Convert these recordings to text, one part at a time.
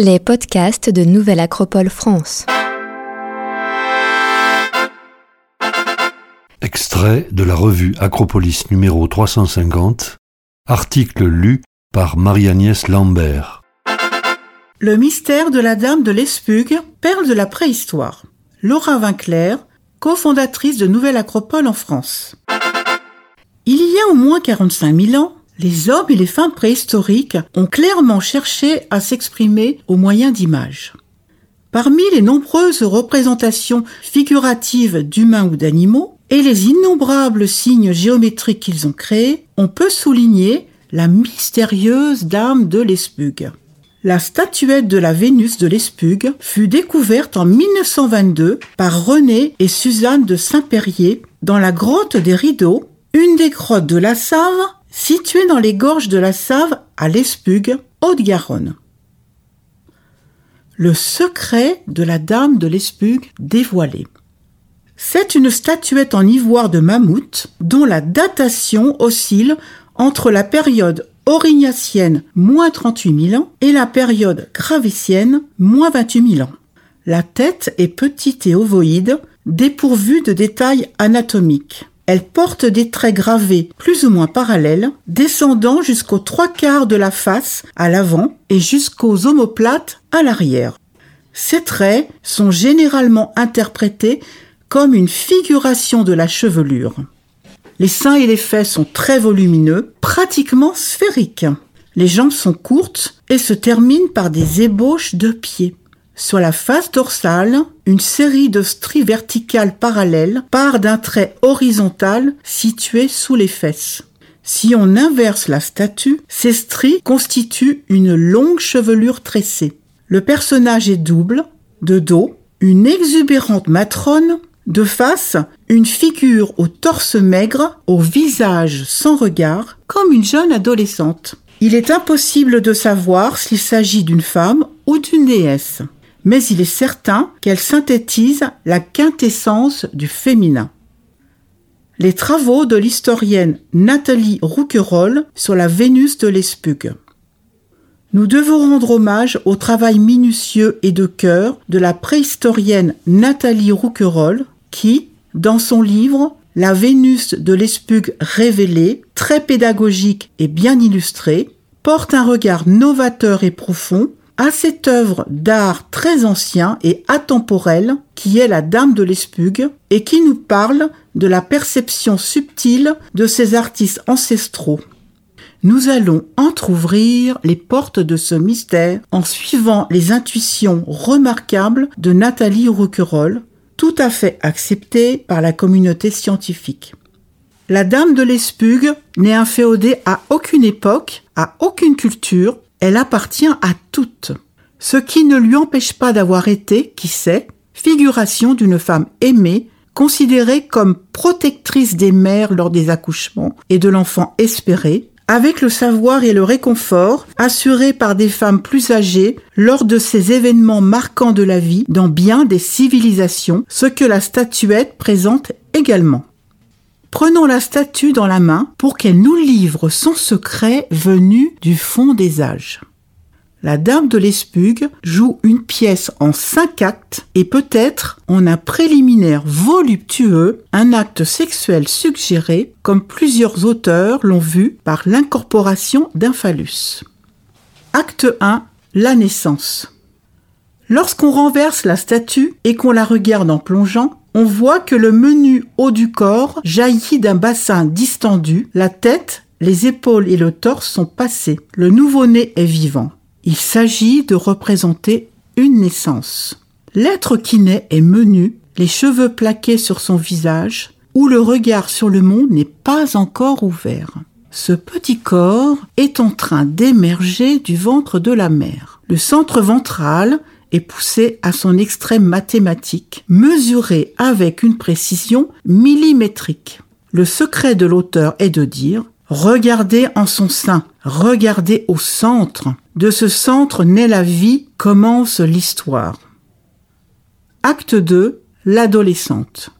Les podcasts de Nouvelle Acropole France. Extrait de la revue Acropolis numéro 350, article lu par Marie-Agnès Lambert. Le mystère de la Dame de l'Espug, perle de la préhistoire. Laura Vinclair, cofondatrice de Nouvelle Acropole en France. Il y a au moins 45 000 ans, les hommes et les femmes préhistoriques ont clairement cherché à s'exprimer au moyen d'images. Parmi les nombreuses représentations figuratives d'humains ou d'animaux et les innombrables signes géométriques qu'ils ont créés, on peut souligner la mystérieuse dame de l'Espug. La statuette de la Vénus de l'Espug fut découverte en 1922 par René et Suzanne de Saint-Périer dans la grotte des Rideaux, une des grottes de la Save située dans les gorges de la Save à l'Espug, Haute-Garonne. Le secret de la dame de l'Espug dévoilé. C'est une statuette en ivoire de mammouth dont la datation oscille entre la période aurignacienne moins 38 000 ans et la période gravétienne moins 28 000 ans. La tête est petite et ovoïde, dépourvue de détails anatomiques. Elle porte des traits gravés plus ou moins parallèles, descendant jusqu'aux trois quarts de la face à l'avant et jusqu'aux omoplates à l'arrière. Ces traits sont généralement interprétés comme une figuration de la chevelure. Les seins et les fesses sont très volumineux, pratiquement sphériques. Les jambes sont courtes et se terminent par des ébauches de pieds. Sur la face dorsale, une série de stries verticales parallèles part d'un trait horizontal situé sous les fesses. Si on inverse la statue, ces stries constituent une longue chevelure tressée. Le personnage est double, de dos, une exubérante matrone, de face, une figure au torse maigre, au visage sans regard, comme une jeune adolescente. Il est impossible de savoir s'il s'agit d'une femme ou d'une déesse mais il est certain qu'elle synthétise la quintessence du féminin. Les travaux de l'historienne Nathalie Rouquayrol sur la Vénus de l'Espug. Nous devons rendre hommage au travail minutieux et de cœur de la préhistorienne Nathalie Rouquayrol qui, dans son livre La Vénus de l'Espug révélée, très pédagogique et bien illustré, porte un regard novateur et profond à cette œuvre d'art très ancien et atemporel qui est la Dame de l'Espug et qui nous parle de la perception subtile de ces artistes ancestraux. Nous allons entr'ouvrir les portes de ce mystère en suivant les intuitions remarquables de Nathalie Rouquayrol, tout à fait acceptée par la communauté scientifique. La Dame de l'Espug n'est inféodée à aucune époque, à aucune culture, elle appartient à toutes, ce qui ne lui empêche pas d'avoir été, qui sait, figuration d'une femme aimée, considérée comme protectrice des mères lors des accouchements et de l'enfant espéré, avec le savoir et le réconfort assurés par des femmes plus âgées lors de ces événements marquants de la vie dans bien des civilisations, ce que la statuette présente également. Prenons la statue dans la main pour qu'elle nous livre son secret venu du fond des âges. La Dame de l'Espug joue une pièce en cinq actes et peut-être en un préliminaire voluptueux, un acte sexuel suggéré, comme plusieurs auteurs l'ont vu par l'incorporation d'un phallus. Acte 1. La naissance. Lorsqu'on renverse la statue et qu'on la regarde en plongeant, on voit que le menu haut du corps jaillit d'un bassin distendu, la tête, les épaules et le torse sont passés. Le nouveau-né est vivant. Il s'agit de représenter une naissance. L'être qui naît est menu, les cheveux plaqués sur son visage, où le regard sur le monde n'est pas encore ouvert. Ce petit corps est en train d'émerger du ventre de la mère. Le centre ventral est poussé à son extrême mathématique, mesuré avec une précision millimétrique. Le secret de l'auteur est de dire Regardez en son sein, regardez au centre. De ce centre naît la vie, commence l'histoire. Acte 2. L'adolescente.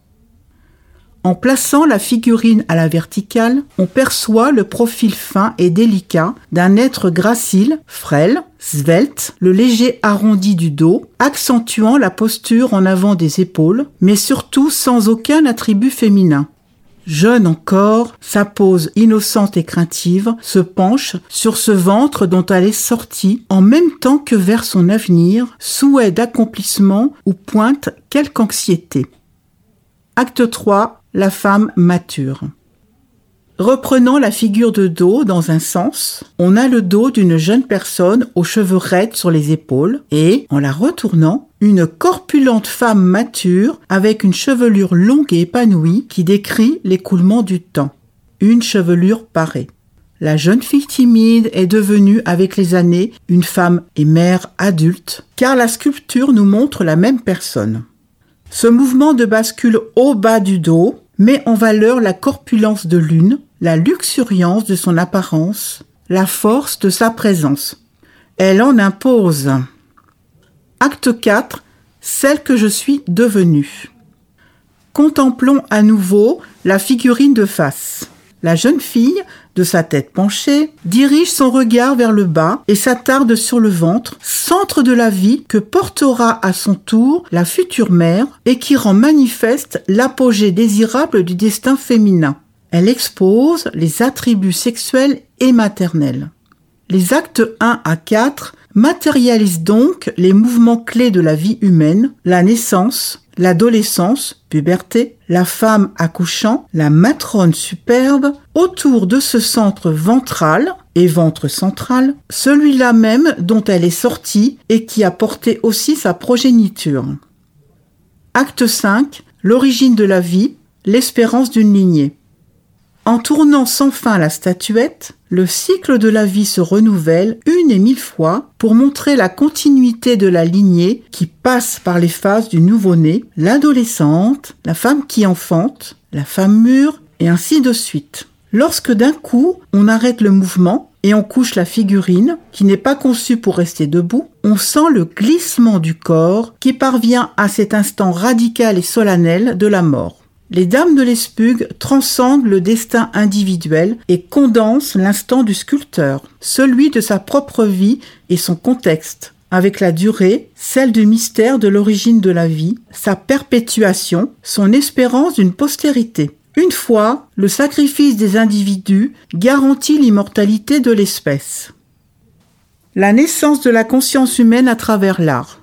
En plaçant la figurine à la verticale, on perçoit le profil fin et délicat d'un être gracile, frêle, svelte, le léger arrondi du dos, accentuant la posture en avant des épaules, mais surtout sans aucun attribut féminin. Jeune encore, sa pose innocente et craintive se penche sur ce ventre dont elle est sortie en même temps que vers son avenir, souhait d'accomplissement ou pointe quelque anxiété. Acte 3. La femme mature. Reprenant la figure de dos dans un sens, on a le dos d'une jeune personne aux cheveux raides sur les épaules et, en la retournant, une corpulente femme mature avec une chevelure longue et épanouie qui décrit l'écoulement du temps. Une chevelure parée. La jeune fille timide est devenue avec les années une femme et mère adulte, car la sculpture nous montre la même personne. Ce mouvement de bascule au bas du dos met en valeur la corpulence de l'une, la luxuriance de son apparence, la force de sa présence. Elle en impose. Acte 4. Celle que je suis devenue. Contemplons à nouveau la figurine de face. La jeune fille, de sa tête penchée, dirige son regard vers le bas et s'attarde sur le ventre, centre de la vie que portera à son tour la future mère et qui rend manifeste l'apogée désirable du destin féminin. Elle expose les attributs sexuels et maternels. Les actes 1 à 4 matérialisent donc les mouvements clés de la vie humaine, la naissance, l'adolescence, puberté, la femme accouchant, la matrone superbe, autour de ce centre ventral et ventre central, celui-là même dont elle est sortie et qui a porté aussi sa progéniture. Acte 5. L'origine de la vie, l'espérance d'une lignée. En tournant sans fin la statuette, le cycle de la vie se renouvelle une et mille fois pour montrer la continuité de la lignée qui passe par les phases du nouveau-né, l'adolescente, la femme qui enfante, la femme mûre, et ainsi de suite. Lorsque d'un coup on arrête le mouvement et on couche la figurine, qui n'est pas conçue pour rester debout, on sent le glissement du corps qui parvient à cet instant radical et solennel de la mort. Les dames de l'Espugue transcendent le destin individuel et condensent l'instant du sculpteur, celui de sa propre vie et son contexte, avec la durée, celle du mystère de l'origine de la vie, sa perpétuation, son espérance d'une postérité. Une fois, le sacrifice des individus garantit l'immortalité de l'espèce. La naissance de la conscience humaine à travers l'art.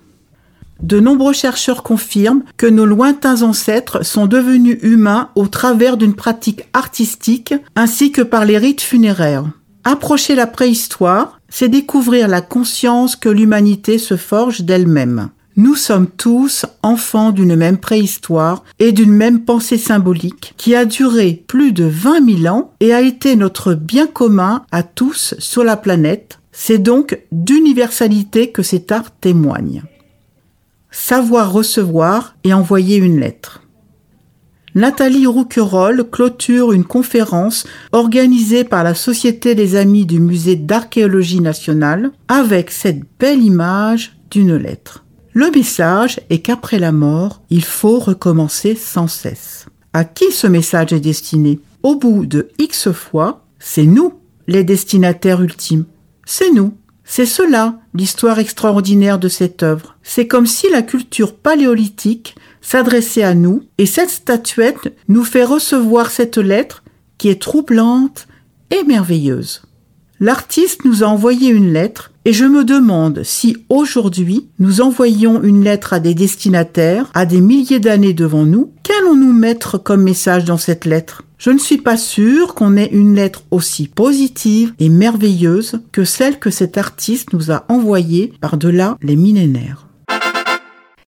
De nombreux chercheurs confirment que nos lointains ancêtres sont devenus humains au travers d'une pratique artistique ainsi que par les rites funéraires. Approcher la préhistoire, c'est découvrir la conscience que l'humanité se forge d'elle-même. Nous sommes tous enfants d'une même préhistoire et d'une même pensée symbolique qui a duré plus de 20 000 ans et a été notre bien commun à tous sur la planète. C'est donc d'universalité que cet art témoigne savoir recevoir et envoyer une lettre. Nathalie Rouquerolles clôture une conférence organisée par la Société des Amis du Musée d'Archéologie nationale avec cette belle image d'une lettre. Le message est qu'après la mort, il faut recommencer sans cesse. À qui ce message est destiné? Au bout de X fois, c'est nous, les destinataires ultimes. C'est nous. C'est cela, l'histoire extraordinaire de cette œuvre. C'est comme si la culture paléolithique s'adressait à nous, et cette statuette nous fait recevoir cette lettre qui est troublante et merveilleuse. L'artiste nous a envoyé une lettre, et je me demande si aujourd'hui nous envoyons une lettre à des destinataires, à des milliers d'années devant nous, qu'allons-nous mettre comme message dans cette lettre? Je ne suis pas sûre qu'on ait une lettre aussi positive et merveilleuse que celle que cet artiste nous a envoyée par-delà les millénaires.